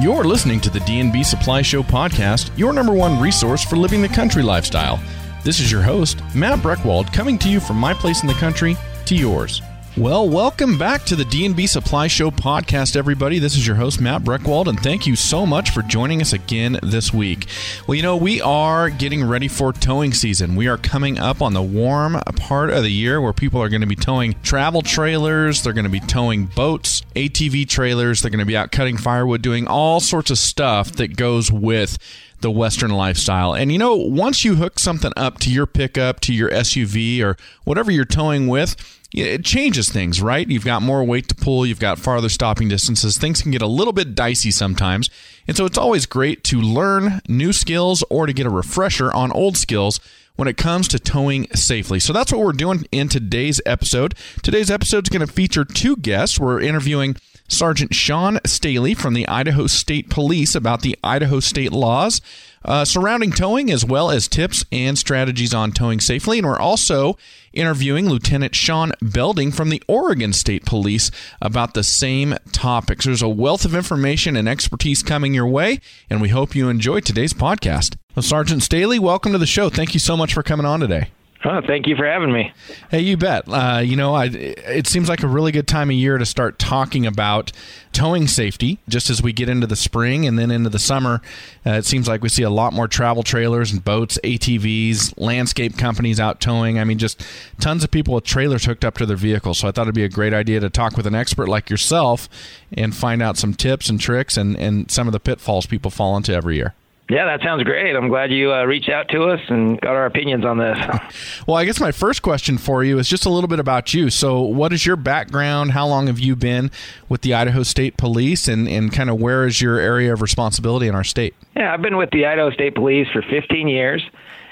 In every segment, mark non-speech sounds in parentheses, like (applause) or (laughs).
You're listening to the D&B Supply Show podcast, your number one resource for living the country lifestyle. This is your host, Matt Breckwald, coming to you from my place in the country to yours. Well, welcome back to the D&B Supply Show podcast, everybody. This is your host, Matt Breckwald, and thank you so much for joining us again this week. Well, you know, we are getting ready for towing season. We are coming up on the warm part of the year where people are going to be towing travel trailers, they're going to be towing boats, ATV trailers, they're going to be out cutting firewood, doing all sorts of stuff that goes with the Western lifestyle. And you know, once you hook something up to your pickup, to your SUV, or whatever you're towing with, it changes things, right? You've got more weight to pull, you've got farther stopping distances. Things can get a little bit dicey sometimes. And so it's always great to learn new skills or to get a refresher on old skills when it comes to towing safely. So that's what we're doing in today's episode. Today's episode is going to feature two guests. We're interviewing Sergeant Shawn Staley from the Idaho State Police about the Idaho state laws uh, surrounding towing, as well as tips and strategies on towing safely. And we're also interviewing Lieutenant Sean Belding from the Oregon State Police about the same topics. There's a wealth of information and expertise coming your way, and we hope you enjoy today's podcast. Well, Sergeant Staley, welcome to the show. Thank you so much for coming on today. Oh, thank you for having me. Hey, you bet. Uh, you know, I, it seems like a really good time of year to start talking about towing safety. Just as we get into the spring and then into the summer, uh, it seems like we see a lot more travel trailers and boats, ATVs, landscape companies out towing. I mean, just tons of people with trailers hooked up to their vehicles. So I thought it'd be a great idea to talk with an expert like yourself and find out some tips and tricks and, and some of the pitfalls people fall into every year. Yeah, that sounds great. I'm glad you uh, reached out to us and got our opinions on this. (laughs) well, I guess my first question for you is just a little bit about you. So, what is your background? How long have you been with the Idaho State Police, and, and kind of where is your area of responsibility in our state? Yeah, I've been with the Idaho State Police for 15 years,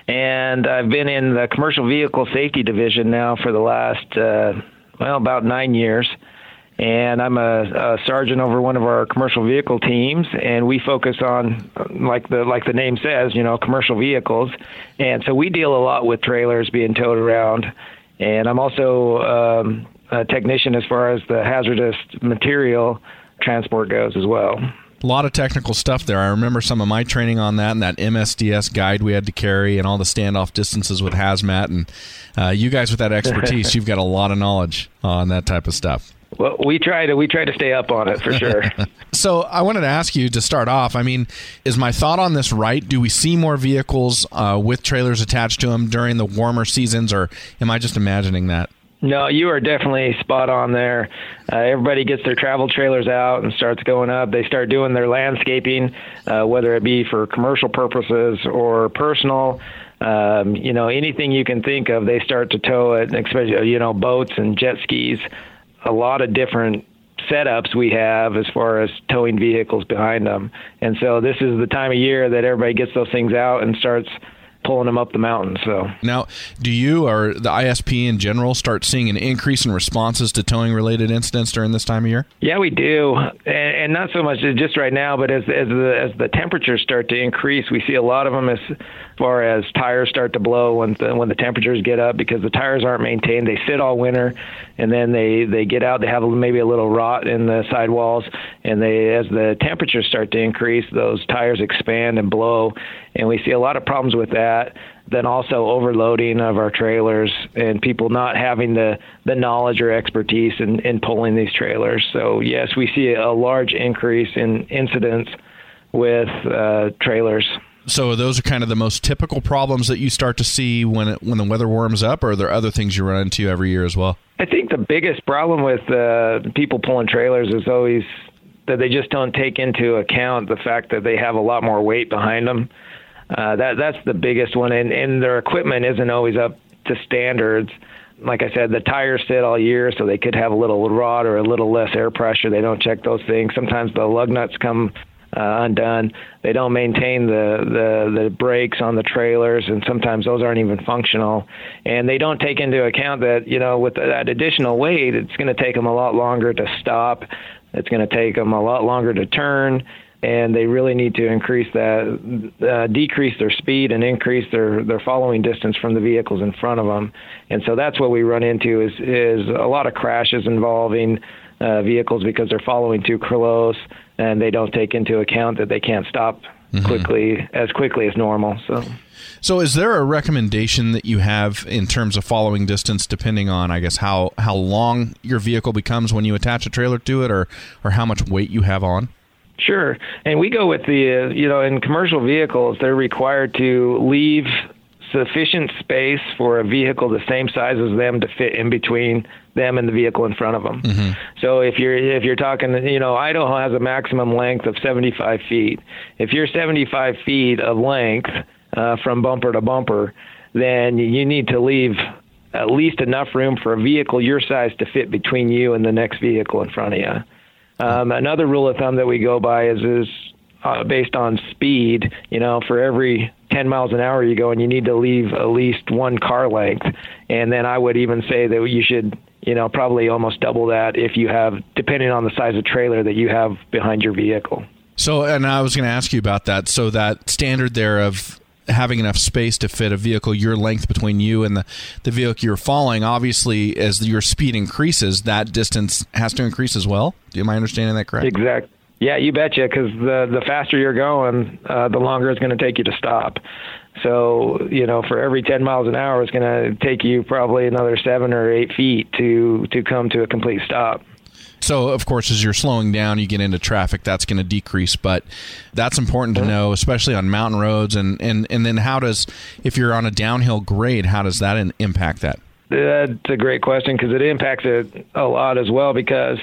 and I've been in the Commercial Vehicle Safety Division now for the last, uh, well, about nine years and I'm a, a, sergeant over one of our commercial vehicle teams, and we focus on, like the like the name says, you know, commercial vehicles, and so we deal a lot with trailers being towed around, and I'm also um, a technician as far as the hazardous material transport goes as well. A lot of technical stuff there. I remember some of my training on that and that MSDS guide we had to carry and all the standoff distances with hazmat. And uh, you guys with that (laughs) expertise, you've got a lot of knowledge on that type of stuff. Well, we try to we try to stay up on it for sure. (laughs) so I wanted to ask you to start off. I mean, is my thought on this right? Do we see more vehicles uh, with trailers attached to them during the warmer seasons, or am I just imagining that? No, you are definitely spot on there. Uh, everybody gets their travel trailers out and starts going up. They start doing their landscaping, uh, whether it be for commercial purposes or personal. Um, you know, anything you can think of, they start to tow it, especially, you know, boats and jet skis a lot of different setups we have as far as towing vehicles behind them. And so this is the time of year that everybody gets those things out and starts pulling them up the mountain. So now, do you or the ISP in general start seeing an increase in responses to towing related incidents during this time of year? Yeah, we do, and, and not so much just right now, but as as the as the temperatures start to increase, we see a lot of them as far as tires start to blow when the, when the temperatures get up because the tires aren't maintained. They sit all winter, and then they they get out. They have maybe a little rot in the sidewalls, and they as the temperatures start to increase, those tires expand and blow, and we see a lot of problems with that. Then also overloading of our trailers and people not having the the knowledge or expertise in in pulling these trailers. So yes, we see a large increase in incidents with uh, trailers. So those are kind of the most typical problems that you start to see when it, when the weather warms up, or are there other things you run into every year as well? I think the biggest problem with uh, people pulling trailers is always that they just don't take into account the fact that they have a lot more weight behind them. Uh, that that's the biggest one, and, and their equipment isn't always up to standards. Like I said, the tires sit all year, so they could have a little rot or a little less air pressure. They don't check those things. Sometimes the lug nuts come uh, undone. They don't maintain the, the the brakes on the trailers, and sometimes those aren't even functional. And they don't take into account that you know with that additional weight, it's going to take them a lot longer to stop. It's going to take them a lot longer to turn, and they really need to increase that, uh, decrease their speed, and increase their their following distance from the vehicles in front of them. And so that's what we run into is is a lot of crashes involving uh, vehicles because they're following too close and they don't take into account that they can't stop mm-hmm. quickly as quickly as normal. So. So, is there a recommendation that you have in terms of following distance, depending on, I guess, how how long your vehicle becomes when you attach a trailer to it, or or how much weight you have on? Sure, and we go with the uh, you know in commercial vehicles they're required to leave sufficient space for a vehicle the same size as them to fit in between them and the vehicle in front of them. Mm-hmm. So if you're if you're talking, you know, Idaho has a maximum length of 75 feet. If you're 75 feet of length uh, from bumper to bumper, then you need to leave at least enough room for a vehicle your size to fit between you and the next vehicle in front of you. Um, another rule of thumb that we go by is is uh, based on speed. You know, for every 10 miles an hour you go, and you need to leave at least one car length. And then I would even say that you should, you know, probably almost double that if you have, depending on the size of trailer that you have behind your vehicle. So, and I was going to ask you about that. So that standard there of having enough space to fit a vehicle your length between you and the, the vehicle you're following obviously as your speed increases that distance has to increase as well am i understanding that correct exactly yeah, you betcha. Because the the faster you're going, uh, the longer it's going to take you to stop. So you know, for every 10 miles an hour, it's going to take you probably another seven or eight feet to to come to a complete stop. So, of course, as you're slowing down, you get into traffic, that's going to decrease. But that's important to know, especially on mountain roads. And, and, and then, how does, if you're on a downhill grade, how does that in, impact that? That's a great question because it impacts it a lot as well. Because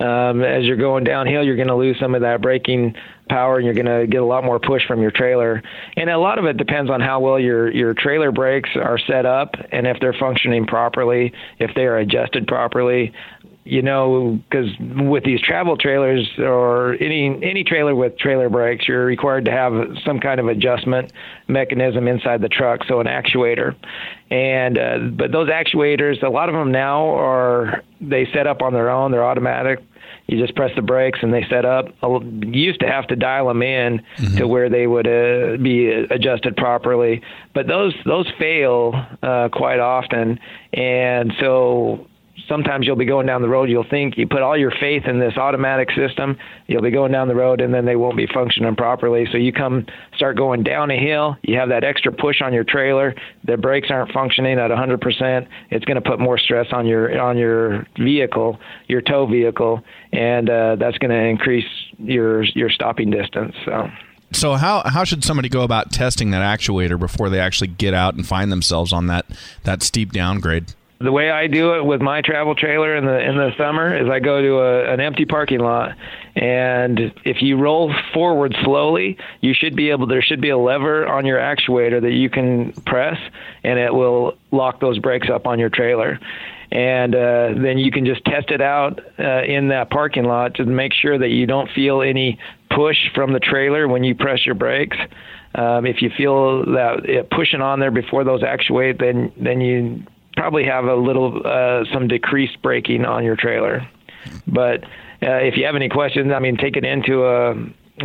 um, as you're going downhill, you're going to lose some of that braking power, and you're going to get a lot more push from your trailer. And a lot of it depends on how well your your trailer brakes are set up, and if they're functioning properly, if they are adjusted properly you know, because with these travel trailers or any any trailer with trailer brakes, you're required to have some kind of adjustment mechanism inside the truck, so an actuator. And uh, but those actuators, a lot of them now are they set up on their own. They're automatic. You just press the brakes and they set up. You used to have to dial them in mm-hmm. to where they would uh, be adjusted properly, but those those fail uh, quite often, and so sometimes you'll be going down the road, you'll think you put all your faith in this automatic system, you'll be going down the road and then they won't be functioning properly. So you come start going down a hill, you have that extra push on your trailer, the brakes aren't functioning at 100%, it's going to put more stress on your on your vehicle, your tow vehicle, and uh, that's going to increase your your stopping distance. So so how how should somebody go about testing that actuator before they actually get out and find themselves on that that steep downgrade? The way I do it with my travel trailer in the in the summer is I go to a, an empty parking lot, and if you roll forward slowly, you should be able. There should be a lever on your actuator that you can press, and it will lock those brakes up on your trailer. And uh, then you can just test it out uh, in that parking lot to make sure that you don't feel any push from the trailer when you press your brakes. Um, if you feel that it pushing on there before those actuate, then then you probably have a little uh, some decreased braking on your trailer. But uh, if you have any questions, I mean, take it into a,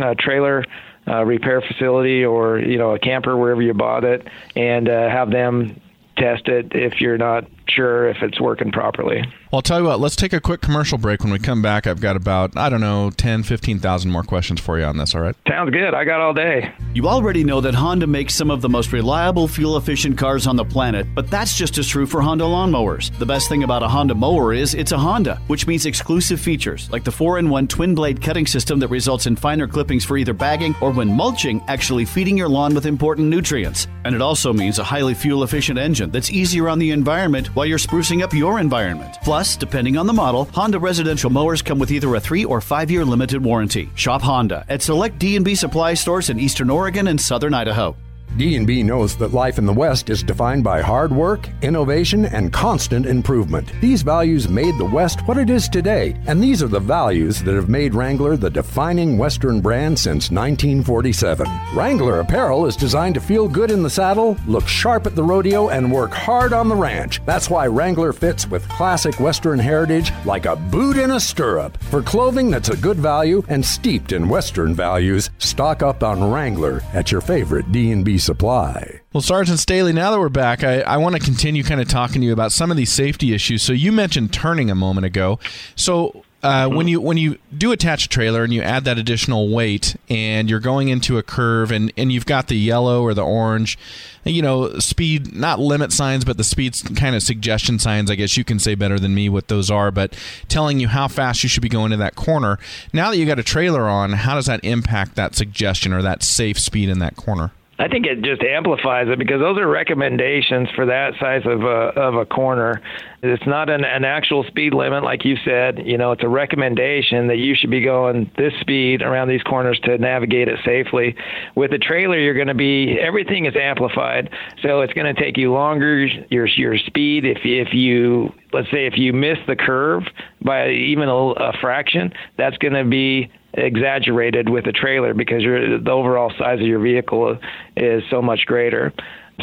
a trailer uh, repair facility or you know a camper wherever you bought it, and uh, have them test it if you're not sure if it's working properly. Well, I'll tell you what, let's take a quick commercial break. When we come back, I've got about, I don't know, 10, 15,000 more questions for you on this, all right? Sounds good. I got all day. You already know that Honda makes some of the most reliable, fuel efficient cars on the planet, but that's just as true for Honda lawnmowers. The best thing about a Honda mower is it's a Honda, which means exclusive features like the 4 in 1 twin blade cutting system that results in finer clippings for either bagging or when mulching, actually feeding your lawn with important nutrients. And it also means a highly fuel efficient engine that's easier on the environment while you're sprucing up your environment. Plus, depending on the model, Honda residential mowers come with either a 3 or 5 year limited warranty. Shop Honda at select D&B supply stores in Eastern Oregon and Southern Idaho. D&B knows that life in the West is defined by hard work, innovation, and constant improvement. These values made the West what it is today, and these are the values that have made Wrangler the defining Western brand since 1947. Wrangler apparel is designed to feel good in the saddle, look sharp at the rodeo, and work hard on the ranch. That's why Wrangler fits with classic Western heritage like a boot in a stirrup. For clothing that's a good value and steeped in Western values, stock up on Wrangler at your favorite D&B supply. Well, Sergeant Staley, now that we're back, I, I want to continue kind of talking to you about some of these safety issues. So you mentioned turning a moment ago. So uh, when you when you do attach a trailer and you add that additional weight, and you're going into a curve, and and you've got the yellow or the orange, you know, speed not limit signs, but the speed kind of suggestion signs. I guess you can say better than me what those are, but telling you how fast you should be going to that corner. Now that you got a trailer on, how does that impact that suggestion or that safe speed in that corner? I think it just amplifies it because those are recommendations for that size of a of a corner. It's not an, an actual speed limit, like you said. You know, it's a recommendation that you should be going this speed around these corners to navigate it safely. With a trailer, you're going to be everything is amplified, so it's going to take you longer. Your your speed, if if you let's say if you miss the curve by even a, a fraction, that's going to be exaggerated with a trailer because your, the overall size of your vehicle is so much greater.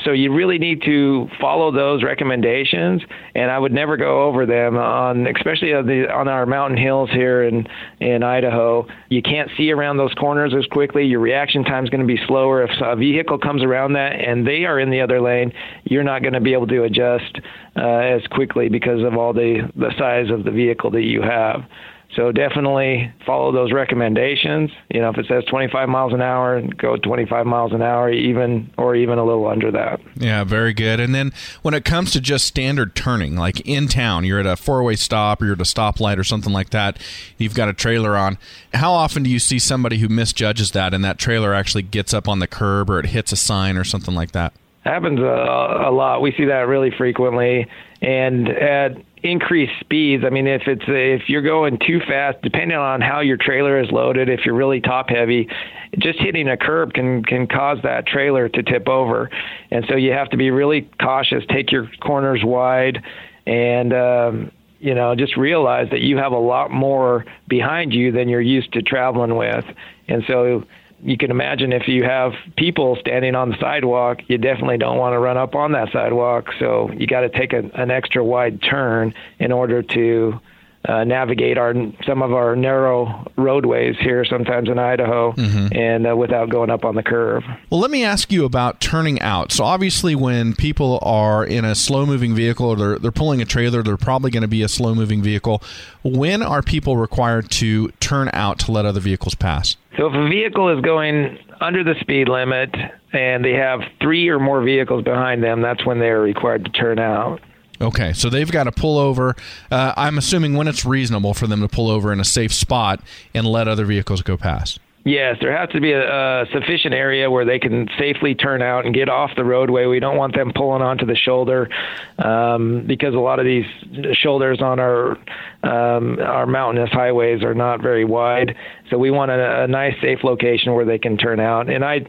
So you really need to follow those recommendations, and I would never go over them on, especially on, the, on our mountain hills here in in Idaho. You can't see around those corners as quickly. Your reaction time is going to be slower. If a vehicle comes around that and they are in the other lane, you're not going to be able to adjust uh, as quickly because of all the the size of the vehicle that you have. So definitely follow those recommendations. You know, if it says 25 miles an hour, go 25 miles an hour, even or even a little under that. Yeah, very good. And then when it comes to just standard turning, like in town, you're at a four-way stop or you're at a stoplight or something like that, you've got a trailer on. How often do you see somebody who misjudges that and that trailer actually gets up on the curb or it hits a sign or something like that? Happens a, a lot. We see that really frequently, and at increased speeds. I mean, if it's if you're going too fast, depending on how your trailer is loaded, if you're really top heavy, just hitting a curb can can cause that trailer to tip over, and so you have to be really cautious. Take your corners wide, and um, you know just realize that you have a lot more behind you than you're used to traveling with, and so you can imagine if you have people standing on the sidewalk, you definitely don't want to run up on that sidewalk. So you got to take a, an extra wide turn in order to uh, navigate our some of our narrow roadways here, sometimes in Idaho, mm-hmm. and uh, without going up on the curve. Well, let me ask you about turning out. So obviously, when people are in a slow-moving vehicle or they're they're pulling a trailer, they're probably going to be a slow-moving vehicle. When are people required to turn out to let other vehicles pass? So if a vehicle is going under the speed limit and they have three or more vehicles behind them, that's when they're required to turn out. Okay, so they've got to pull over. Uh, I'm assuming when it's reasonable for them to pull over in a safe spot and let other vehicles go past. Yes, there has to be a, a, sufficient area where they can safely turn out and get off the roadway. We don't want them pulling onto the shoulder um, because a lot of these shoulders on our um, our mountainous highways are not very wide. So we want a, a, nice, safe location where they can turn out. And I,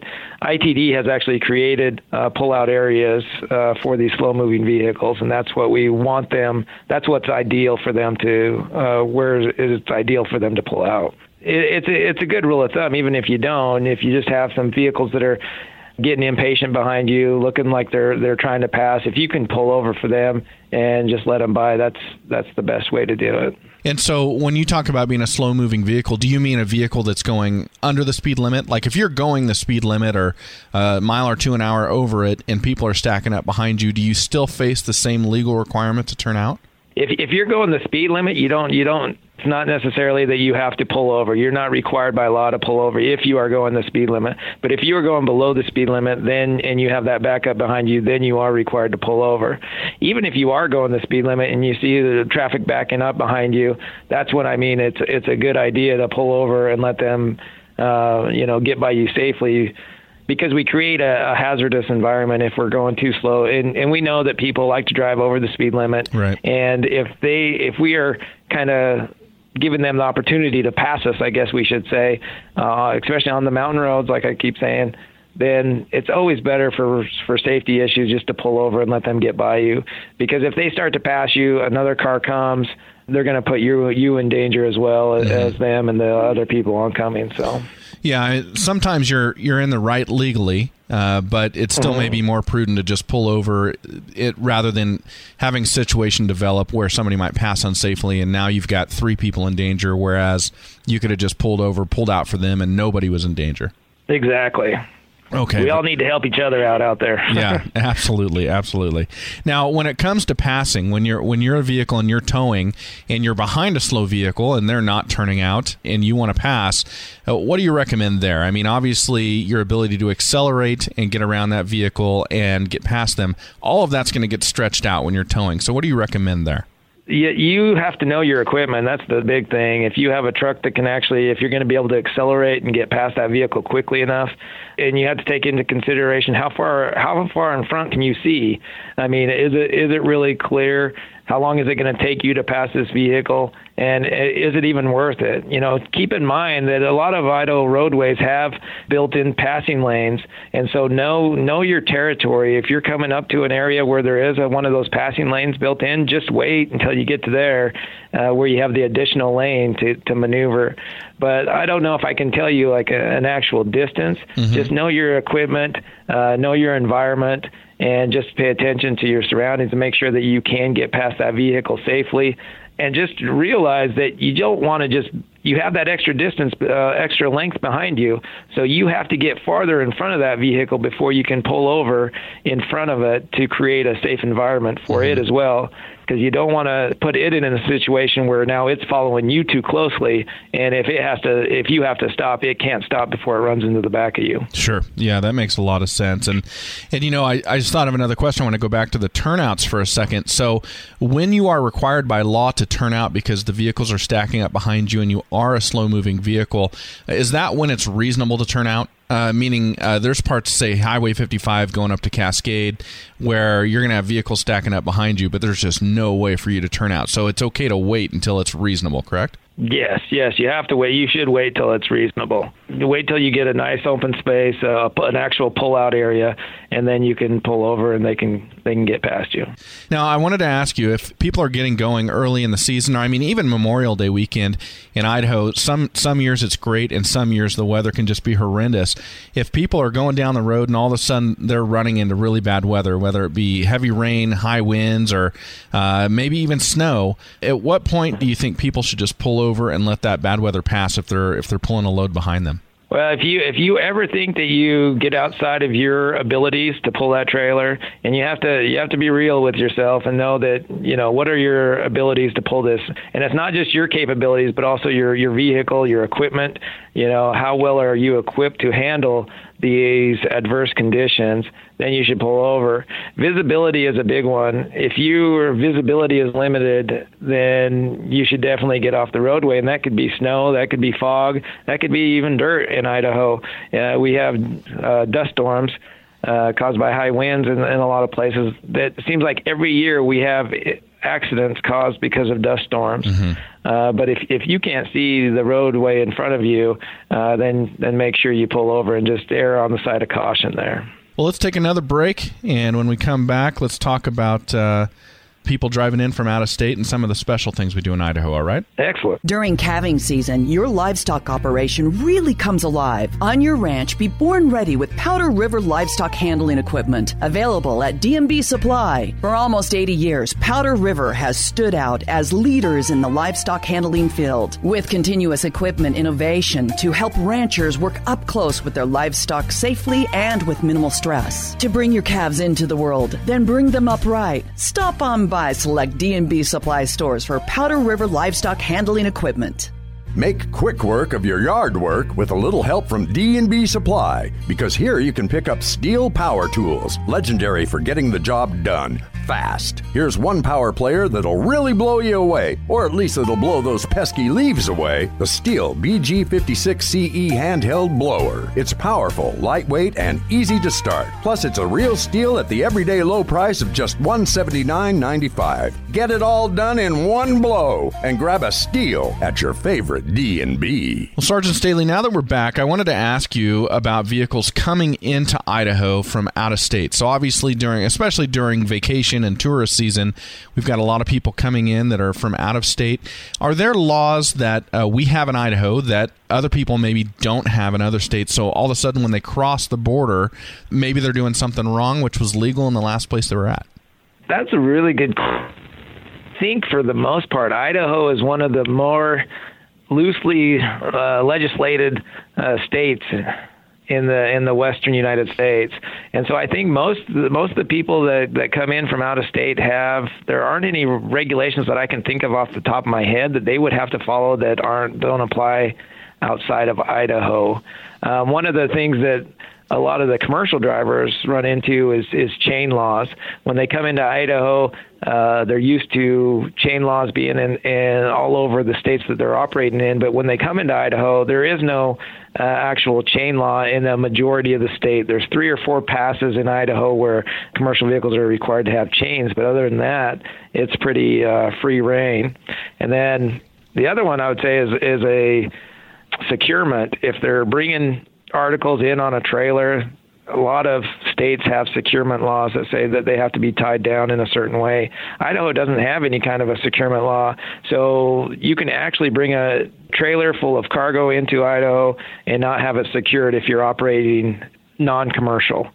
ITD has actually created uh, pull-out areas uh, for these slow-moving vehicles, and that's what we want them. That's what's ideal for them to uh, where it's ideal for them to pull out it's a, it's a good rule of thumb. Even if you don't, if you just have some vehicles that are getting impatient behind you, looking like they're they're trying to pass, if you can pull over for them and just let them by, that's that's the best way to do it. And so, when you talk about being a slow moving vehicle, do you mean a vehicle that's going under the speed limit? Like if you're going the speed limit or a mile or two an hour over it, and people are stacking up behind you, do you still face the same legal requirement to turn out? If if you're going the speed limit, you don't you don't it's not necessarily that you have to pull over. You're not required by law to pull over if you are going the speed limit. But if you are going below the speed limit, then and you have that backup behind you, then you are required to pull over. Even if you are going the speed limit and you see the traffic backing up behind you, that's what I mean. It's it's a good idea to pull over and let them, uh, you know, get by you safely because we create a, a, hazardous environment if we're going too slow and, and we know that people like to drive over the speed limit right. and if they if we are kind of giving them the opportunity to pass us, I guess we should say, uh, especially on the mountain roads, like I keep saying, then it's always better for for safety issues just to pull over and let them get by you. Because if they start to pass you, another car comes, they're going to put you you in danger as well as, mm-hmm. as them and the other people oncoming. So. Yeah, sometimes you're you're in the right legally, uh, but it still mm-hmm. may be more prudent to just pull over it rather than having a situation develop where somebody might pass unsafely, and now you've got three people in danger, whereas you could have just pulled over, pulled out for them, and nobody was in danger. Exactly. Okay. We all need to help each other out out there. (laughs) yeah, absolutely, absolutely. Now, when it comes to passing, when you're when you're a vehicle and you're towing and you're behind a slow vehicle and they're not turning out and you want to pass, uh, what do you recommend there? I mean, obviously, your ability to accelerate and get around that vehicle and get past them, all of that's going to get stretched out when you're towing. So, what do you recommend there? You, you have to know your equipment. That's the big thing. If you have a truck that can actually, if you're going to be able to accelerate and get past that vehicle quickly enough, and you have to take into consideration how far how far in front can you see. I mean, is it is it really clear? How long is it going to take you to pass this vehicle? And is it even worth it? You know, keep in mind that a lot of Idaho roadways have built-in passing lanes, and so know know your territory. If you're coming up to an area where there is a, one of those passing lanes built in, just wait until you get to there, uh, where you have the additional lane to to maneuver. But I don't know if I can tell you like a, an actual distance. Mm-hmm. Just know your equipment, uh, know your environment, and just pay attention to your surroundings and make sure that you can get past that vehicle safely. And just realize that you don't want to just you have that extra distance uh, extra length behind you. So you have to get farther in front of that vehicle before you can pull over in front of it to create a safe environment for mm-hmm. it as well because you don't want to put it in a situation where now it's following you too closely, and if it has to, if you have to stop, it can't stop before it runs into the back of you. Sure, yeah, that makes a lot of sense. And and you know, I, I just thought of another question. I want to go back to the turnouts for a second. So, when you are required by law to turn out because the vehicles are stacking up behind you and you are a slow moving vehicle, is that when it's reasonable to turn out? Uh, meaning uh, there's parts, say Highway 55 going up to Cascade, where you're going to have vehicles stacking up behind you, but there's just no way for you to turn out. So it's okay to wait until it's reasonable, correct? Yes, yes, you have to wait. You should wait till it's reasonable. Wait till you get a nice open space, uh, an actual pull-out area, and then you can pull over and they can they can get past you. Now, I wanted to ask you if people are getting going early in the season. or I mean, even Memorial Day weekend in Idaho. Some some years it's great, and some years the weather can just be horrendous. If people are going down the road and all of a sudden they're running into really bad weather, whether it be heavy rain, high winds, or uh, maybe even snow, at what point do you think people should just pull over and let that bad weather pass if they're if they're pulling a load behind them? Well, if you if you ever think that you get outside of your abilities to pull that trailer, and you have to you have to be real with yourself and know that you know what are your abilities to pull this, and it's not just your capabilities, but also your your vehicle, your equipment. You know, how well are you equipped to handle these adverse conditions, then you should pull over. Visibility is a big one. If your visibility is limited, then you should definitely get off the roadway, and that could be snow, that could be fog, that could be even dirt in Idaho. Uh, we have uh, dust storms. Uh, caused by high winds in, in a lot of places. That seems like every year we have accidents caused because of dust storms. Mm-hmm. Uh, but if if you can't see the roadway in front of you, uh, then then make sure you pull over and just err on the side of caution there. Well, let's take another break, and when we come back, let's talk about. Uh people driving in from out of state and some of the special things we do in Idaho, all right? Excellent. During calving season, your livestock operation really comes alive. On your ranch, be born ready with Powder River livestock handling equipment, available at D&B Supply. For almost 80 years, Powder River has stood out as leaders in the livestock handling field, with continuous equipment innovation to help ranchers work up close with their livestock safely and with minimal stress. To bring your calves into the world, then bring them up right. Stop on by select D&B supply stores for Powder River livestock handling equipment. Make quick work of your yard work with a little help from D&B Supply because here you can pick up Stihl power tools, legendary for getting the job done fast. Here's one power player that'll really blow you away, or at least it'll blow those pesky leaves away. The Stihl BG56CE handheld blower. It's powerful, lightweight, and easy to start. Plus, it's a real Stihl at the everyday low price of just $179.95. Get it all done in one blow and grab a Stihl at your favorite D&B. Well, Sergeant Staley, now that we're back, I wanted to ask you about vehicles coming into Idaho from out of state. So obviously during especially during vacation vacation and tourist season, we've got a lot of people coming in that are from out of state. Are there laws that uh, we have in Idaho that other people maybe don't have in other states? So all of a sudden, when they cross the border, maybe they're doing something wrong, which was legal in the last place they were at. That's a really good. I think for the most part, Idaho is one of the more loosely uh, legislated uh, states in the in the western United States. And so I think most most of the people that that come in from out of state have there aren't any regulations that I can think of off the top of my head that they would have to follow that aren't don't apply outside of Idaho. Um, one of the things that a lot of the commercial drivers run into is is chain laws. When they come into Idaho, uh, they're used to chain laws being in, in all over the states that they're operating in. But when they come into Idaho, there is no uh, actual chain law in the majority of the state. There's three or four passes in Idaho where commercial vehicles are required to have chains, but other than that, it's pretty uh, free rein. And then the other one I would say is is a securement. If they're bringing articles in on a trailer. A lot of states have securement laws that say that they have to be tied down in a certain way. Idaho doesn't have any kind of a securement law, so you can actually bring a trailer full of cargo into Idaho and not have it secured if you're operating non-commercial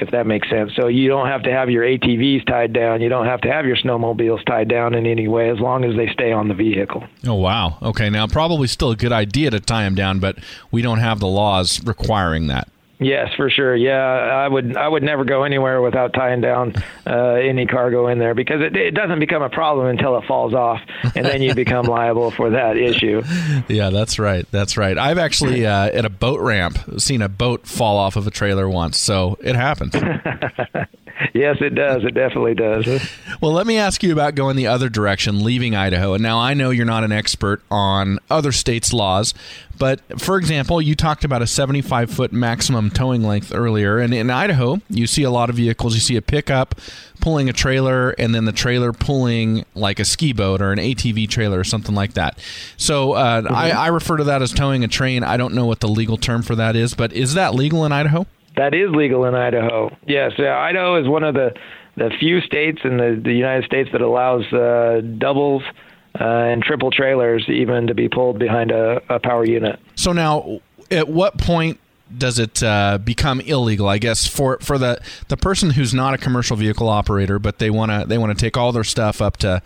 if that makes sense. So you don't have to have your ATVs tied down. You don't have to have your snowmobiles tied down in any way as long as they stay on the vehicle. Oh, wow. Okay. Now, probably still a good idea to tie them down, but we don't have the laws requiring that. Yes, for sure. Yeah, I would. I would never go anywhere without tying down uh, any cargo in there because it, it doesn't become a problem until it falls off, and then you become (laughs) liable for that issue. Yeah, that's right. That's right. I've actually (laughs) uh, at a boat ramp seen a boat fall off of a trailer once, so it happens. (laughs) yes, it does. It definitely does. (laughs) Well, let me ask you about going the other direction, leaving Idaho. And now I know you're not an expert on other states' laws, but for example, you talked about a 75 foot maximum towing length earlier. And in Idaho, you see a lot of vehicles. You see a pickup pulling a trailer and then the trailer pulling like a ski boat or an ATV trailer or something like that. So uh, mm-hmm. I, I refer to that as towing a train. I don't know what the legal term for that is, but is that legal in Idaho? That is legal in Idaho. Yes, Idaho is one of the the few states in the, the United States that allows uh, doubles uh, and triple trailers even to be pulled behind a, a, power unit. So now, at what point does it uh, become illegal? I guess for for the the person who's not a commercial vehicle operator, but they want to they want to take all their stuff up to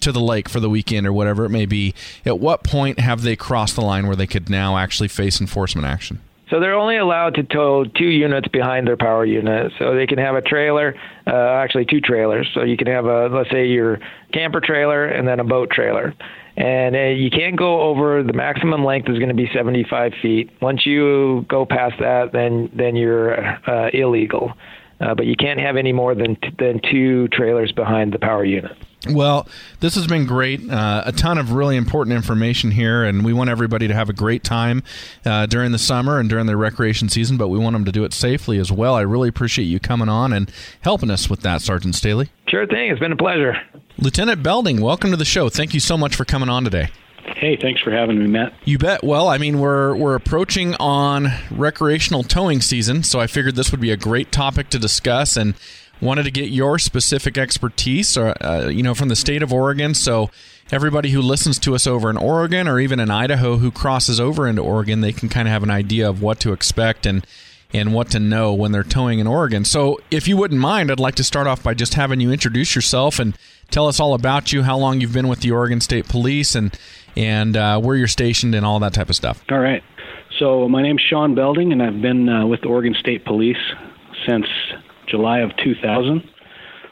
to the lake for the weekend or whatever it may be. At what point have they crossed the line where they could now actually face enforcement action? So they're only allowed to tow two units behind their power unit. So they can have a trailer, uh, actually two trailers. So you can have a, let's say your camper trailer and then a boat trailer. And uh, you can't go over the maximum length is going to be 75 feet. Once you go past that, then then you're uh, illegal. Uh, but you can't have any more than t- than two trailers behind the power unit. Well, this has been great. Uh, a ton of really important information here, and we want everybody to have a great time uh, during the summer and during the recreation season, but we want them to do it safely as well. I really appreciate you coming on and helping us with that, Sergeant Staley. Sure thing. It's been a pleasure. Lieutenant Belding, welcome to the show. Thank you so much for coming on today. Hey, thanks for having me, Matt. You bet. Well, I mean, we're we're approaching on recreational towing season, so I figured this would be a great topic to discuss and wanted to get your specific expertise, or, uh, you know, from the state of Oregon. So everybody who listens to us over in Oregon or even in Idaho who crosses over into Oregon, they can kind of have an idea of what to expect and and what to know when they're towing in Oregon. So, if you wouldn't mind, I'd like to start off by just having you introduce yourself and tell us all about you, how long you've been with the Oregon State Police, and and uh, where you're stationed, and all that type of stuff. All right. So, my name's Sean Belding, and I've been uh, with the Oregon State Police since July of 2000.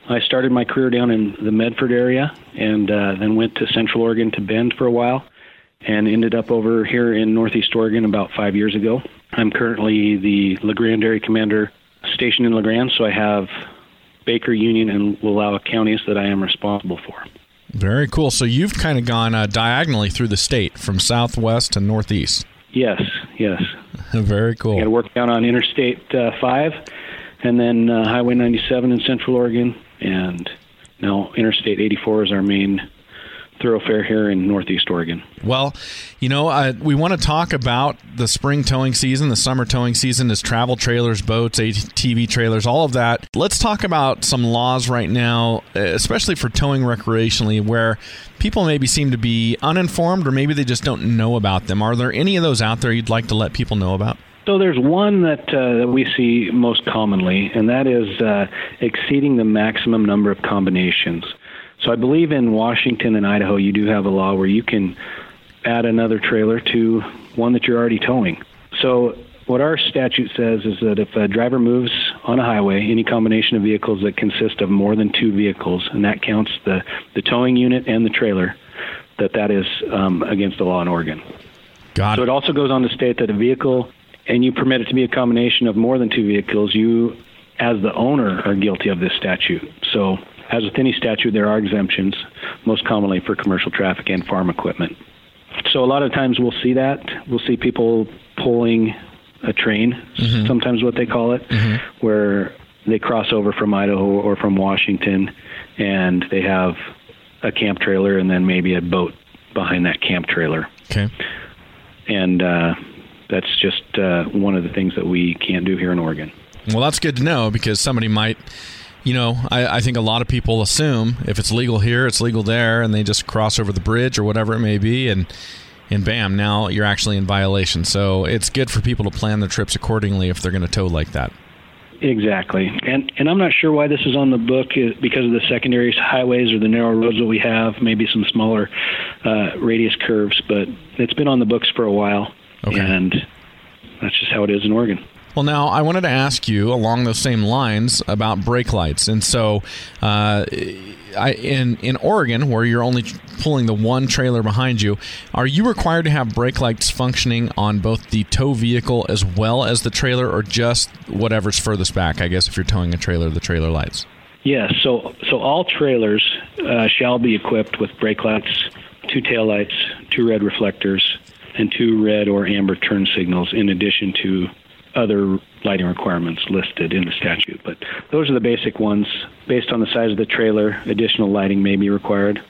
I started my career down in the Medford area and uh, then went to Central Oregon to Bend for a while and ended up over here in Northeast Oregon about five years ago. I'm currently the La Grande Area Commander stationed in La Grande, so I have Baker, Union, and Wallowa counties that I am responsible for. Very cool. So you've kind of gone uh, diagonally through the state from southwest to northeast. Yes, yes. (laughs) Very cool. I got to work down on Interstate uh, 5 and then uh, Highway 97 in Central Oregon, and now Interstate 84 is our main thoroughfare here in Northeast Oregon. Well, you know, uh, we want to talk about the spring towing season. The summer towing season is travel trailers, boats, ATV trailers, all of that. Let's talk about some laws right now, especially for towing recreationally, where people maybe seem to be uninformed or maybe they just don't know about them. Are there any of those out there you'd like to let people know about? So there's one that, uh, that we see most commonly, and that is uh, exceeding the maximum number of combinations. So I believe in Washington and Idaho, you do have a law where you can add another trailer to one that you're already towing. So what our statute says is that if a driver moves on a highway, any combination of vehicles that consist of more than two vehicles, and that counts the, the towing unit and the trailer, that that is um, against the law in Oregon. Got so it also goes on to state that a vehicle, and you permit it to be a combination of more than two vehicles, you, as the owner, are guilty of this statute. So, as with any statute, there are exemptions, most commonly for commercial traffic and farm equipment. So, a lot of times we'll see that. We'll see people pulling a train, mm-hmm. sometimes what they call it, mm-hmm. where they cross over from Idaho or from Washington and they have a camp trailer and then maybe a boat behind that camp trailer. Okay. And uh, that's just uh, one of the things that we can't do here in Oregon. Well, that's good to know because somebody might, you know, I, I, think a lot of people assume if it's legal here, it's legal there, and they just cross over the bridge or whatever it may be, and and bam, now you're actually in violation. So it's good for people to plan their trips accordingly if they're going to tow like that. Exactly, and and I'm not sure why this is on the book because of the secondary highways or the narrow roads that we have, maybe some smaller uh, radius curves, but it's been on the books for a while, okay. and that's just how it is in Oregon. Well, now I wanted to ask you along those same lines about brake lights, and so uh, I, in in Oregon, where you're only pulling the one trailer behind you, are you required to have brake lights functioning on both the tow vehicle as well as the trailer, or just whatever's furthest back? I guess if you're towing a trailer, the trailer lights. Yes, so so all trailers uh, shall be equipped with brake lights, two tail lights, two red reflectors, and two red or amber turn signals, in addition to other lighting requirements listed in the statute. But those are the basic ones. Based on the size of the trailer, additional lighting may be required.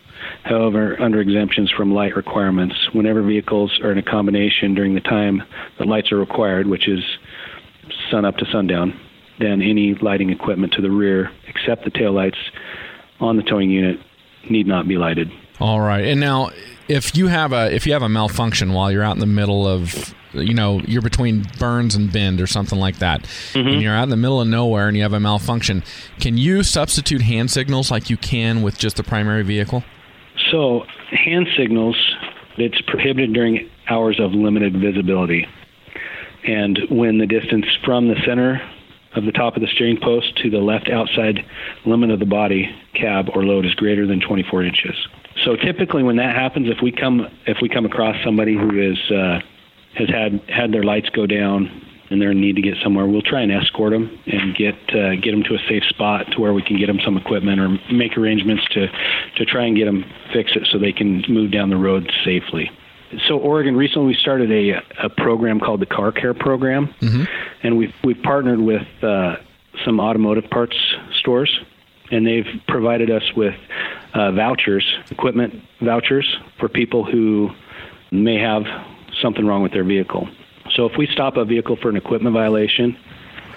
However, under exemptions from light requirements, whenever vehicles are in a combination during the time that lights are required, which is sun up to sundown, then any lighting equipment to the rear, except the taillights on the towing unit, need not be lighted. All right. And now, if you have a if you have a malfunction while you're out in the middle of you know you're between Burns and Bend or something like that, mm-hmm. and you're out in the middle of nowhere and you have a malfunction, can you substitute hand signals like you can with just the primary vehicle? So hand signals, it's prohibited during hours of limited visibility, and when the distance from the center of the top of the steering post to the left outside limit of the body cab or load is greater than 24 inches. So typically, when that happens, if we come if we come across somebody who is uh, has had had their lights go down and they're in need to get somewhere, we'll try and escort them and get uh, get them to a safe spot to where we can get them some equipment or make arrangements to to try and get them fix it so they can move down the road safely. So Oregon recently we started a a program called the Car Care Program, mm-hmm. and we've we've partnered with uh, some automotive parts stores, and they've provided us with uh, vouchers, equipment vouchers for people who may have something wrong with their vehicle. So if we stop a vehicle for an equipment violation,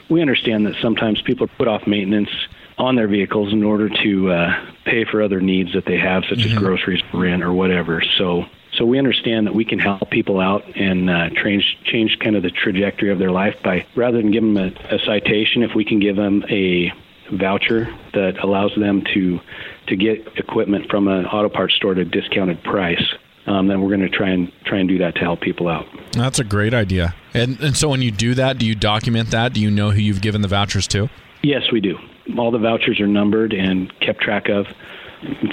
we understand that sometimes people put off maintenance on their vehicles in order to uh, pay for other needs that they have, such mm-hmm. as groceries, rent, or whatever. So, so we understand that we can help people out and uh, change change kind of the trajectory of their life by rather than give them a, a citation, if we can give them a voucher that allows them to to get equipment from an auto parts store at a discounted price um, then we're going to try and try and do that to help people out. That's a great idea. And and so when you do that, do you document that? Do you know who you've given the vouchers to? Yes, we do. All the vouchers are numbered and kept track of.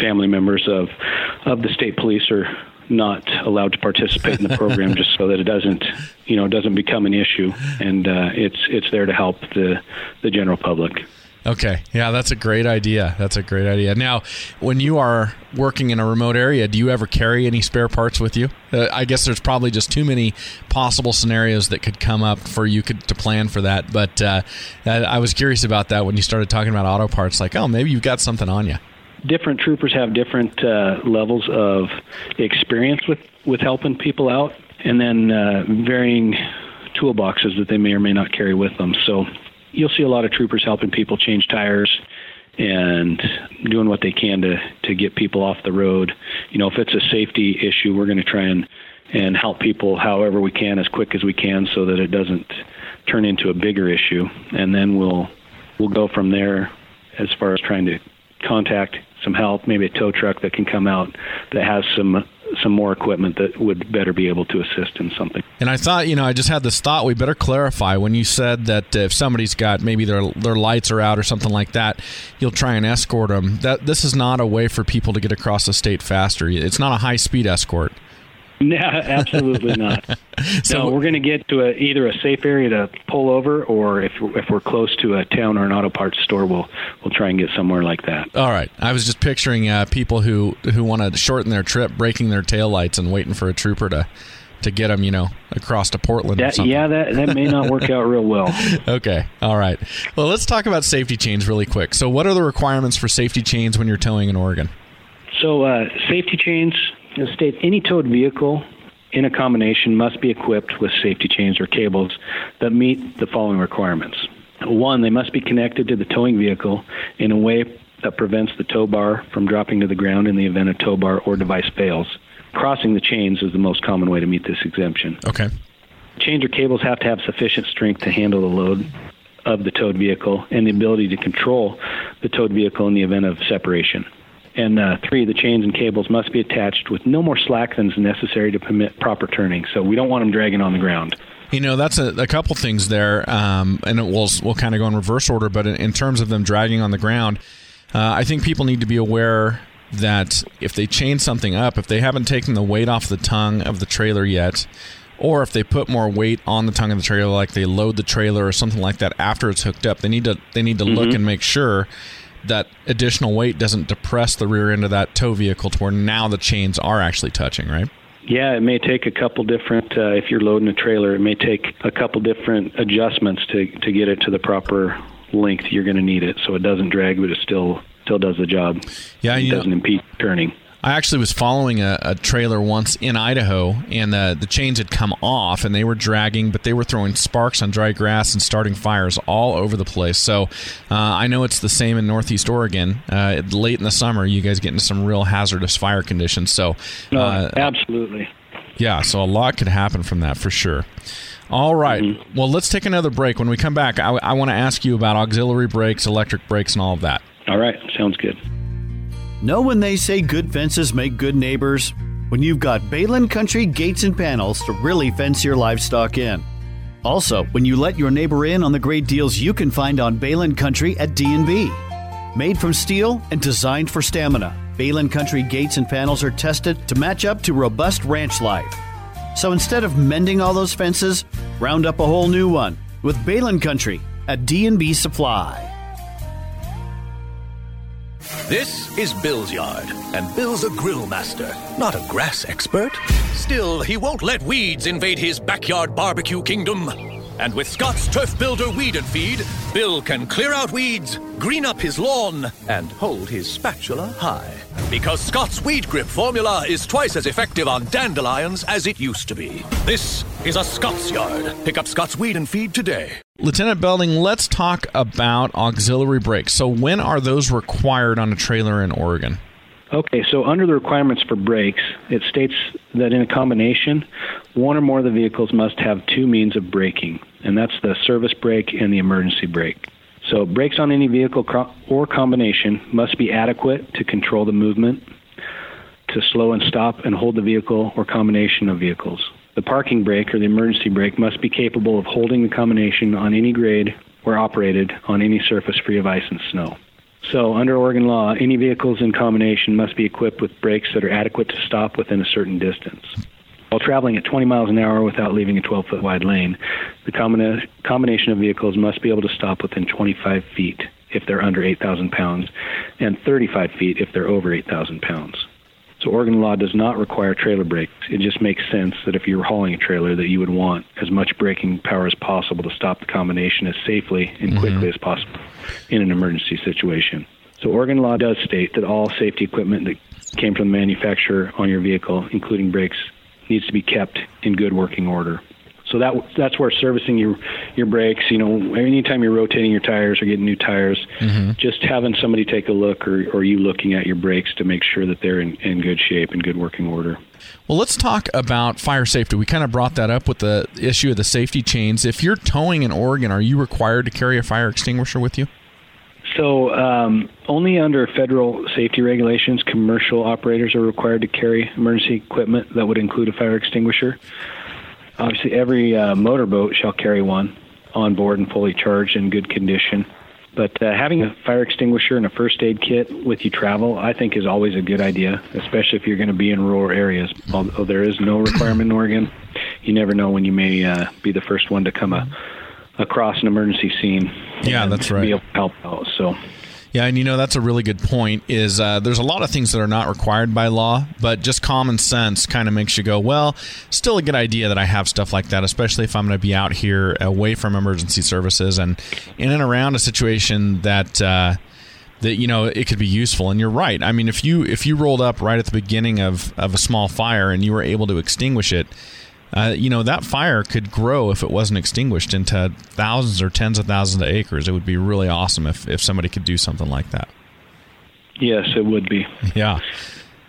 Family members of of the state police are not allowed to participate in the program (laughs) just so that it doesn't you know doesn't become an issue and uh, it's it's there to help the the general public. Okay. Yeah, that's a great idea. That's a great idea. Now, when you are working in a remote area, do you ever carry any spare parts with you? Uh, I guess there's probably just too many possible scenarios that could come up for you could, to plan for that. But uh, I was curious about that when you started talking about auto parts. Like, oh, maybe you've got something on you. Different troopers have different uh, levels of experience with, with helping people out, and then uh, varying toolboxes that they may or may not carry with them. So you'll see a lot of troopers helping people change tires and doing what they can to to get people off the road. You know, if it's a safety issue, we're going to try and and help people however we can as quick as we can so that it doesn't turn into a bigger issue and then we'll we'll go from there as far as trying to contact some help, maybe a tow truck that can come out that has some some more equipment that would better be able to assist in something. And I thought, you know, I just had this thought. We better clarify when you said that if somebody's got maybe their their lights are out or something like that, you'll try and escort them. That this is not a way for people to get across the state faster. It's not a high speed escort. (laughs) No, absolutely not. (laughs) so no, we're going to get to a, either a safe area to pull over, or if if we're close to a town or an auto parts store, we'll we'll try and get somewhere like that. All right. I was just picturing uh, people who who want to shorten their trip, breaking their tail lights and waiting for a trooper to to get them, you know, across to Portland. That, yeah, that that may not work out real well. (laughs) okay. All right. Well, let's talk about safety chains really quick. So, what are the requirements for safety chains when you're towing in Oregon? So, uh, safety chains the state any towed vehicle in a combination must be equipped with safety chains or cables that meet the following requirements. One, they must be connected to the towing vehicle in a way that prevents the tow bar from dropping to the ground in the event a tow bar or device fails. Crossing the chains is the most common way to meet this exemption. Okay. Chains or cables have to have sufficient strength to handle the load of the towed vehicle and the ability to control the towed vehicle in the event of separation. And uh, three, the chains and cables must be attached with no more slack than is necessary to permit proper turning. So we don't want them dragging on the ground. You know, that's a, a couple things there, um, and it will we'll kind of go in reverse order. But in, in terms of them dragging on the ground, uh, I think people need to be aware that if they chain something up, if they haven't taken the weight off the tongue of the trailer yet, or if they put more weight on the tongue of the trailer, like they load the trailer or something like that after it's hooked up, they need to they need to mm-hmm. look and make sure that additional weight doesn't depress the rear end of that tow vehicle to where now the chains are actually touching, right? Yeah, it may take a couple different. Uh, if you're loading a trailer, it may take a couple different adjustments to to get it to the proper length you're going to need it, so it doesn't drag, but it still still does the job. Yeah, it doesn't know, impede turning. I actually was following a, a trailer once in Idaho, and the the chains had come off, and they were dragging, but they were throwing sparks on dry grass and starting fires all over the place. So uh, I know it's the same in Northeast Oregon. Uh, late in the summer, you guys get into some real hazardous fire conditions. So uh, absolutely, yeah. So a lot could happen from that for sure. All right. mm-hmm. Well, let's take another break. When we come back, I, I want to ask you about auxiliary brakes, electric brakes, and all of that. All right. Sounds good. Know when they say good fences make good neighbors? When you've got Behlen Country gates and panels to really fence your livestock in. Also, when you let your neighbor in on the great deals you can find on Behlen Country at D&B. Made from steel and designed for stamina, Behlen Country gates and panels are tested to match up to robust ranch life. So instead of mending all those fences, round up a whole new one with Behlen Country at D&B Supply. This is Bill's yard, and Bill's a grill master, not a grass expert. Still, he won't let weeds invade his backyard barbecue kingdom. And with Scotts Turf Builder Weed and Feed, Bill can clear out weeds, green up his lawn, and hold his spatula high. Because Scotts Weed Grip formula is twice as effective on dandelions as it used to be. This is a Scotts Yard. Pick up Scotts Weed and Feed today. Lieutenant Belding, let's talk about auxiliary brakes. So, when are those required on a trailer in Oregon? Okay, so under the requirements for brakes, it states that in a combination, one or more of the vehicles must have two means of braking, and that's the service brake and the emergency brake. So, brakes on any vehicle or combination must be adequate to control the movement, to slow and stop and hold the vehicle or combination of vehicles. The parking brake or the emergency brake must be capable of holding the combination on any grade or operated on any surface free of ice and snow. So, under Oregon law, any vehicles in combination must be equipped with brakes that are adequate to stop within a certain distance. While traveling at 20 miles an hour without leaving a 12 foot wide lane, the combina- combination of vehicles must be able to stop within 25 feet if they're under 8,000 pounds and 35 feet if they're over 8,000 pounds. So Oregon law does not require trailer brakes. It just makes sense that if you were hauling a trailer that you would want as much braking power as possible to stop the combination as safely and mm-hmm. quickly as possible in an emergency situation. So Oregon law does state that all safety equipment that came from the manufacturer on your vehicle, including brakes, needs to be kept in good working order. So that that's where servicing your your brakes. You know, anytime you're rotating your tires or getting new tires, mm-hmm. just having somebody take a look, or or you looking at your brakes to make sure that they're in, in good shape and good working order. Well, let's talk about fire safety. We kind of brought that up with the issue of the safety chains. If you're towing in Oregon, are you required to carry a fire extinguisher with you? So, um, only under federal safety regulations, commercial operators are required to carry emergency equipment that would include a fire extinguisher. Obviously, every uh, motorboat shall carry one on board and fully charged in good condition. But uh, having a fire extinguisher and a first aid kit with you travel, I think, is always a good idea, especially if you're going to be in rural areas. Although there is no requirement in Oregon, you never know when you may uh, be the first one to come a, across an emergency scene. Yeah, that's right. Be able to help out. So. Yeah, and you know that's a really good point. Is uh, there's a lot of things that are not required by law, but just common sense kind of makes you go, well, still a good idea that I have stuff like that, especially if I'm going to be out here away from emergency services and in and around a situation that. Uh, that you know it could be useful and you're right i mean if you if you rolled up right at the beginning of, of a small fire and you were able to extinguish it uh, you know that fire could grow if it wasn't extinguished into thousands or tens of thousands of acres. It would be really awesome if if somebody could do something like that. Yes, it would be. (laughs) Yeah.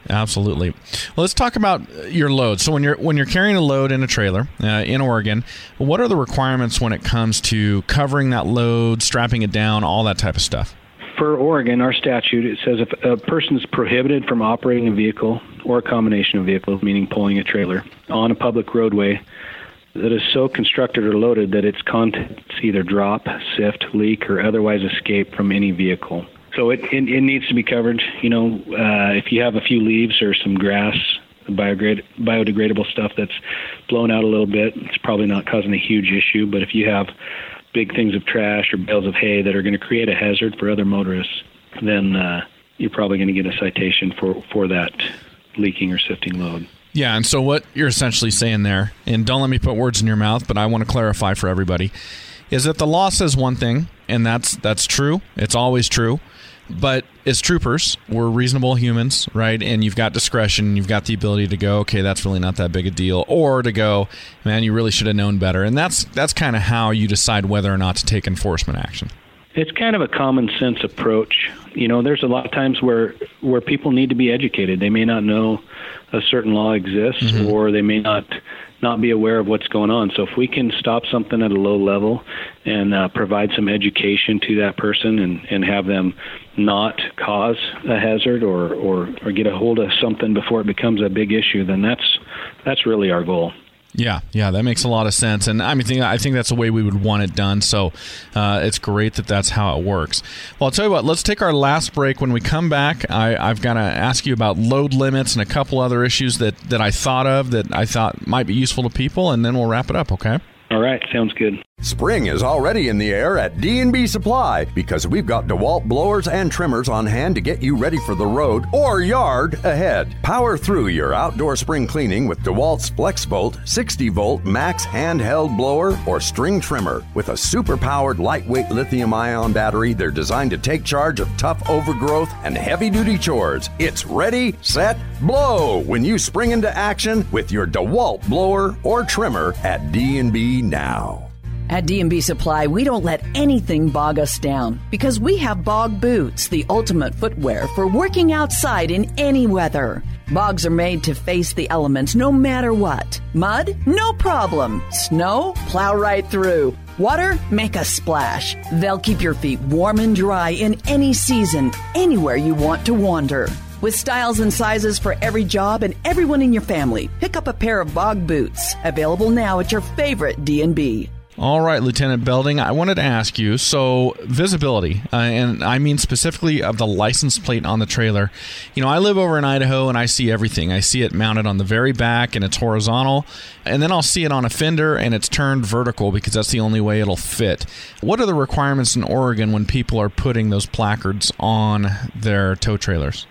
Absolutely. Well, let's talk about your load. So when you're when you're carrying a load in a trailer uh, in Oregon, what are the requirements when it comes to covering that load, strapping it down, all that type of stuff? For Oregon, our statute it says if a person is prohibited from operating a vehicle or a combination of vehicles, meaning pulling a trailer, on a public roadway that is so constructed or loaded that its contents either drop, sift, leak, or otherwise escape from any vehicle. So it, it, it needs to be covered. You know, uh, if you have a few leaves or some grass, biodegrad- biodegradable stuff that's blown out a little bit, it's probably not causing a huge issue. But if you have big things of trash or bales of hay that are going to create a hazard for other motorists, then uh, you're probably going to get a citation for, for that leaking or sifting load. Yeah, and so what you're essentially saying there, and don't let me put words in your mouth, but I want to clarify for everybody, is that the law says one thing, and that's that's true. It's always true. But as troopers, we're reasonable humans, right? And you've got discretion. You've got the ability to go, okay, that's really not that big a deal, or to go, man, you really should have known better. And that's that's kind of how you decide whether or not to take enforcement action. It's kind of a common sense approach. You know, there's a lot of times where where people need to be educated. They may not know a certain law exists, mm-hmm. or they may not not be aware of what's going on. So if we can stop something at a low level and uh, provide some education to that person and, and have them not cause a hazard or, or, or get a hold of something before it becomes a big issue, then that's that's really our goal. Yeah, yeah, that makes a lot of sense, and I mean, I think that's the way we would want it done. So uh, it's great that that's how it works. Well, I'll tell you what. Let's take our last break. When we come back, I, I've got to ask you about load limits and a couple other issues that that I thought of that I thought might be useful to people, and then we'll wrap it up. Okay. All right, sounds good. Spring is already in the air at D&B Supply because we've got DeWalt blowers and trimmers on hand to get you ready for the road or yard ahead. Power through your outdoor spring cleaning with DeWalt's FlexVolt 60 volt max handheld blower or string trimmer. With a super powered lightweight lithium ion battery, they're designed to take charge of tough overgrowth and heavy duty chores. It's ready, set, blow when you spring into action with your DeWalt blower or trimmer at D&B now. At D&B Supply, we don't let anything bog us down because we have Bog Boots, the ultimate footwear for working outside in any weather. Bogs are made to face the elements no matter what. Mud? No problem. Snow? Plow right through. Water? Make a splash. They'll keep your feet warm and dry in any season, anywhere you want to wander. With styles and sizes for every job and everyone in your family, pick up a pair of Bog Boots, available now at your favorite D&B. All right, Lieutenant Belding, I wanted to ask you so, visibility, uh, and I mean specifically of the license plate on the trailer. You know, I live over in Idaho and I see everything. I see it mounted on the very back and it's horizontal, and then I'll see it on a fender and it's turned vertical because that's the only way it'll fit. What are the requirements in Oregon when people are putting those placards on their tow trailers?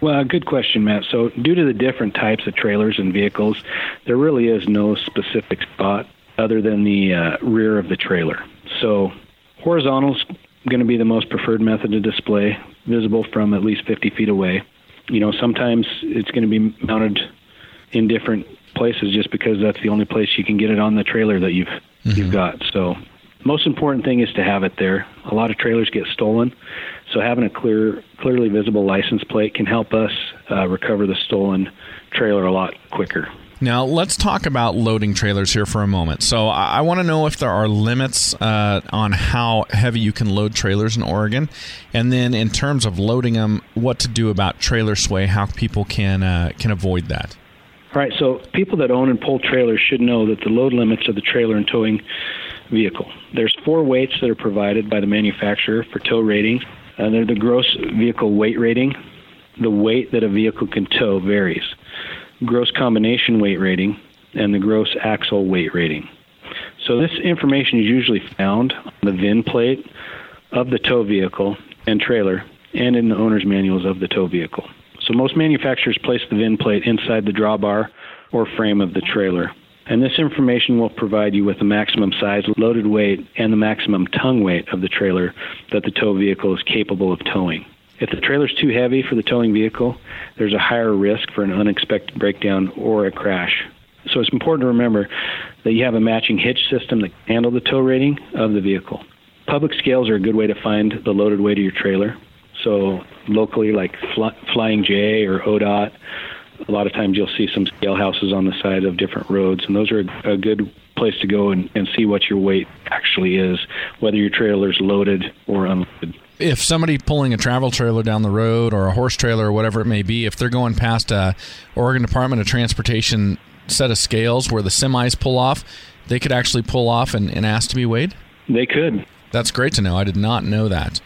Well, good question, Matt. So, due to the different types of trailers and vehicles, there really is no specific spot other than the uh, rear of the trailer. So horizontal is going to be the most preferred method to display, visible from at least 50 feet away. You know, sometimes it's going to be mounted in different places just because that's the only place you can get it on the trailer that you've mm-hmm. you've got. So most important thing is to have it there. A lot of trailers get stolen, so having a clear, clearly visible license plate can help us uh, recover the stolen trailer a lot quicker. Now, let's talk about loading trailers here for a moment. So, I, I want to know if there are limits uh, on how heavy you can load trailers in Oregon. And then, in terms of loading them, what to do about trailer sway, how people can, uh, can avoid that. All right, so people that own and pull trailers should know that the load limits of the trailer and towing vehicle. There's four weights that are provided by the manufacturer for tow rating. Uh, they're the gross vehicle weight rating. The weight that a vehicle can tow varies gross combination weight rating, and the gross axle weight rating. So this information is usually found on the VIN plate of the tow vehicle and trailer and in the owner's manuals of the tow vehicle. So most manufacturers place the VIN plate inside the drawbar or frame of the trailer. And this information will provide you with the maximum size, loaded weight, and the maximum tongue weight of the trailer that the tow vehicle is capable of towing. If the trailer is too heavy for the towing vehicle, there's a higher risk for an unexpected breakdown or a crash. So it's important to remember that you have a matching hitch system that can handle the tow rating of the vehicle. Public scales are a good way to find the loaded weight of your trailer. So locally, like Flying J or ODOT, a lot of times you'll see some scale houses on the side of different roads, and those are a good place to go and, and see what your weight actually is, whether your trailer is loaded or unloaded if somebody pulling a travel trailer down the road or a horse trailer or whatever it may be, if they're going past a Oregon Department of Transportation set of scales where the semis pull off, they could actually pull off and, and ask to be weighed? They could. That's great to know. I did not know that.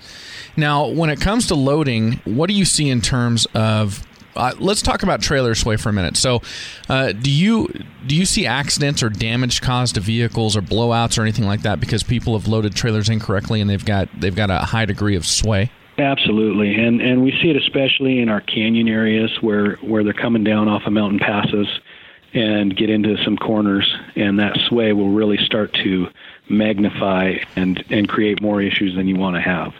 Now, when it comes to loading, what do you see in terms of uh, let's talk about trailer sway for a minute. So, uh, do you do you see accidents or damage caused to vehicles or blowouts or anything like that because people have loaded trailers incorrectly and they've got they've got a high degree of sway? Absolutely, and and we see it especially in our canyon areas where where they're coming down off of mountain passes and get into some corners, and that sway will really start to magnify and and create more issues than you want to have.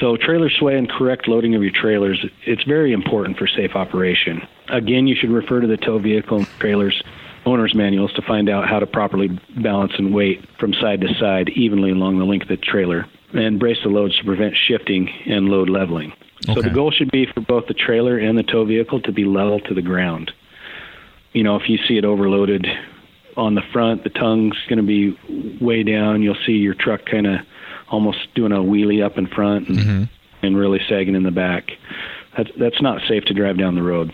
So trailer sway and correct loading of your trailers, it's very important for safe operation. Again, you should refer to the tow vehicle and trailers owner's manuals to find out how to properly balance and weight from side to side evenly along the length of the trailer and brace the loads to prevent shifting and load leveling. So the goal should be for both the trailer and the tow vehicle to be level to the ground. You know, if you see it overloaded on the front, the tongue's going to be way down. You'll see your truck kind of almost doing a wheelie up in front and, mm-hmm. and really sagging in the back. That's, that's not safe to drive down the road.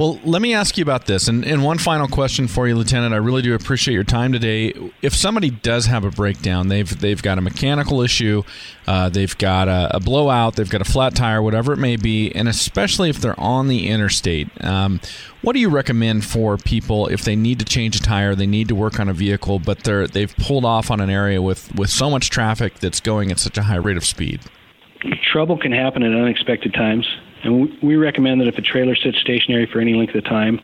Well, let me ask you about this. And, and one final question for you, Lieutenant. I really do appreciate your time today. If somebody does have a breakdown, they've they've got a mechanical issue, uh, they've got a, a, blowout, they've got a flat tire, whatever it may be, and especially if they're on the interstate, um, what do you recommend for people if they need to change a tire, they need to work on a vehicle, but they're they've pulled off on an area with with so much traffic that's going at such a high rate of speed? Trouble can happen at unexpected times. And we recommend that if a trailer sits stationary for any length of time,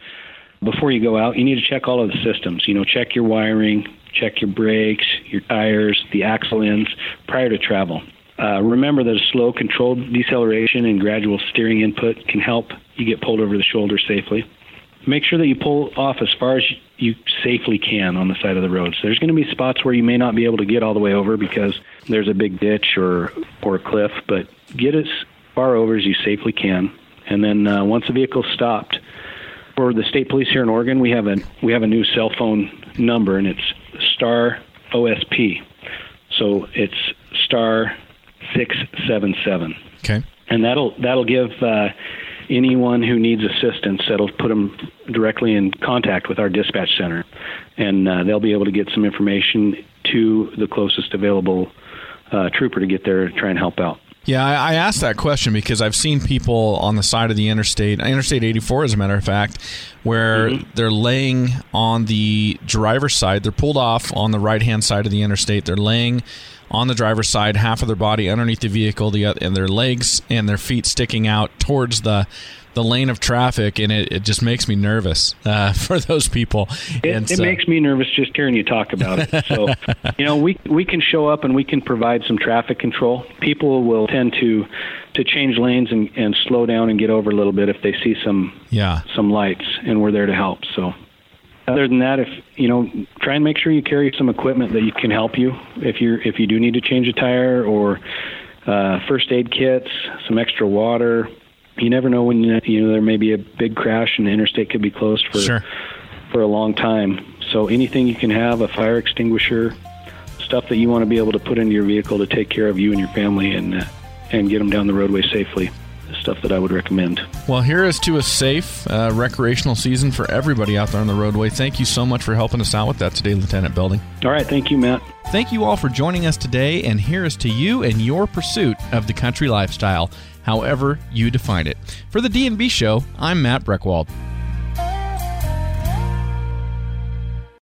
before you go out, you need to check all of the systems. You know, check your wiring, check your brakes, your tires, the axle ends prior to travel. Uh, remember that a slow, controlled deceleration and gradual steering input can help you get pulled over the shoulder safely. Make sure that you pull off as far as you safely can on the side of the road. So there's going to be spots where you may not be able to get all the way over because there's a big ditch or or a cliff, but get as far over as you safely can. And then uh, once the vehicle's stopped, for the state police here in Oregon, we have a we have a new cell phone number, and it's star OSP. So it's star six seven seven. Okay. And that'll that'll give uh, anyone who needs assistance. That'll put them directly in contact with our dispatch center, and uh, they'll be able to get some information to the closest available uh, trooper to get there to try and help out. Yeah, I, I asked that question because I've seen people on the side of the interstate, Interstate 84, as a matter of fact, where mm-hmm. they're laying on the driver's side. They're pulled off on the right hand side of the interstate. They're laying on the driver's side, half of their body underneath the vehicle, the, and their legs and their feet sticking out towards the the lane of traffic, and it, it just makes me nervous uh, (laughs) for those people. It, it makes me nervous just hearing you talk about it. So, (laughs) you know, we we can show up and we can provide some traffic control. People will tend to to change lanes and, and slow down and get over a little bit if they see some yeah some lights, and we're there to help. So. Other than that, if you know, try and make sure you carry some equipment that you can help you if you if you do need to change a tire or uh, first aid kits, some extra water, you never know when you know there may be a big crash and the interstate could be closed for sure. for a long time. So anything you can have, a fire extinguisher, stuff that you want to be able to put into your vehicle to take care of you and your family and uh, and get them down the roadway safely. Stuff that I would recommend. Well, here is to a safe uh, recreational season for everybody out there on the roadway. Thank you so much for helping us out with that today, Lieutenant Belding. All right, thank you, Matt. Thank you all for joining us today, and here is to you and your pursuit of the country lifestyle, however you define it. For the D&B Show, I'm Matt Breckwald.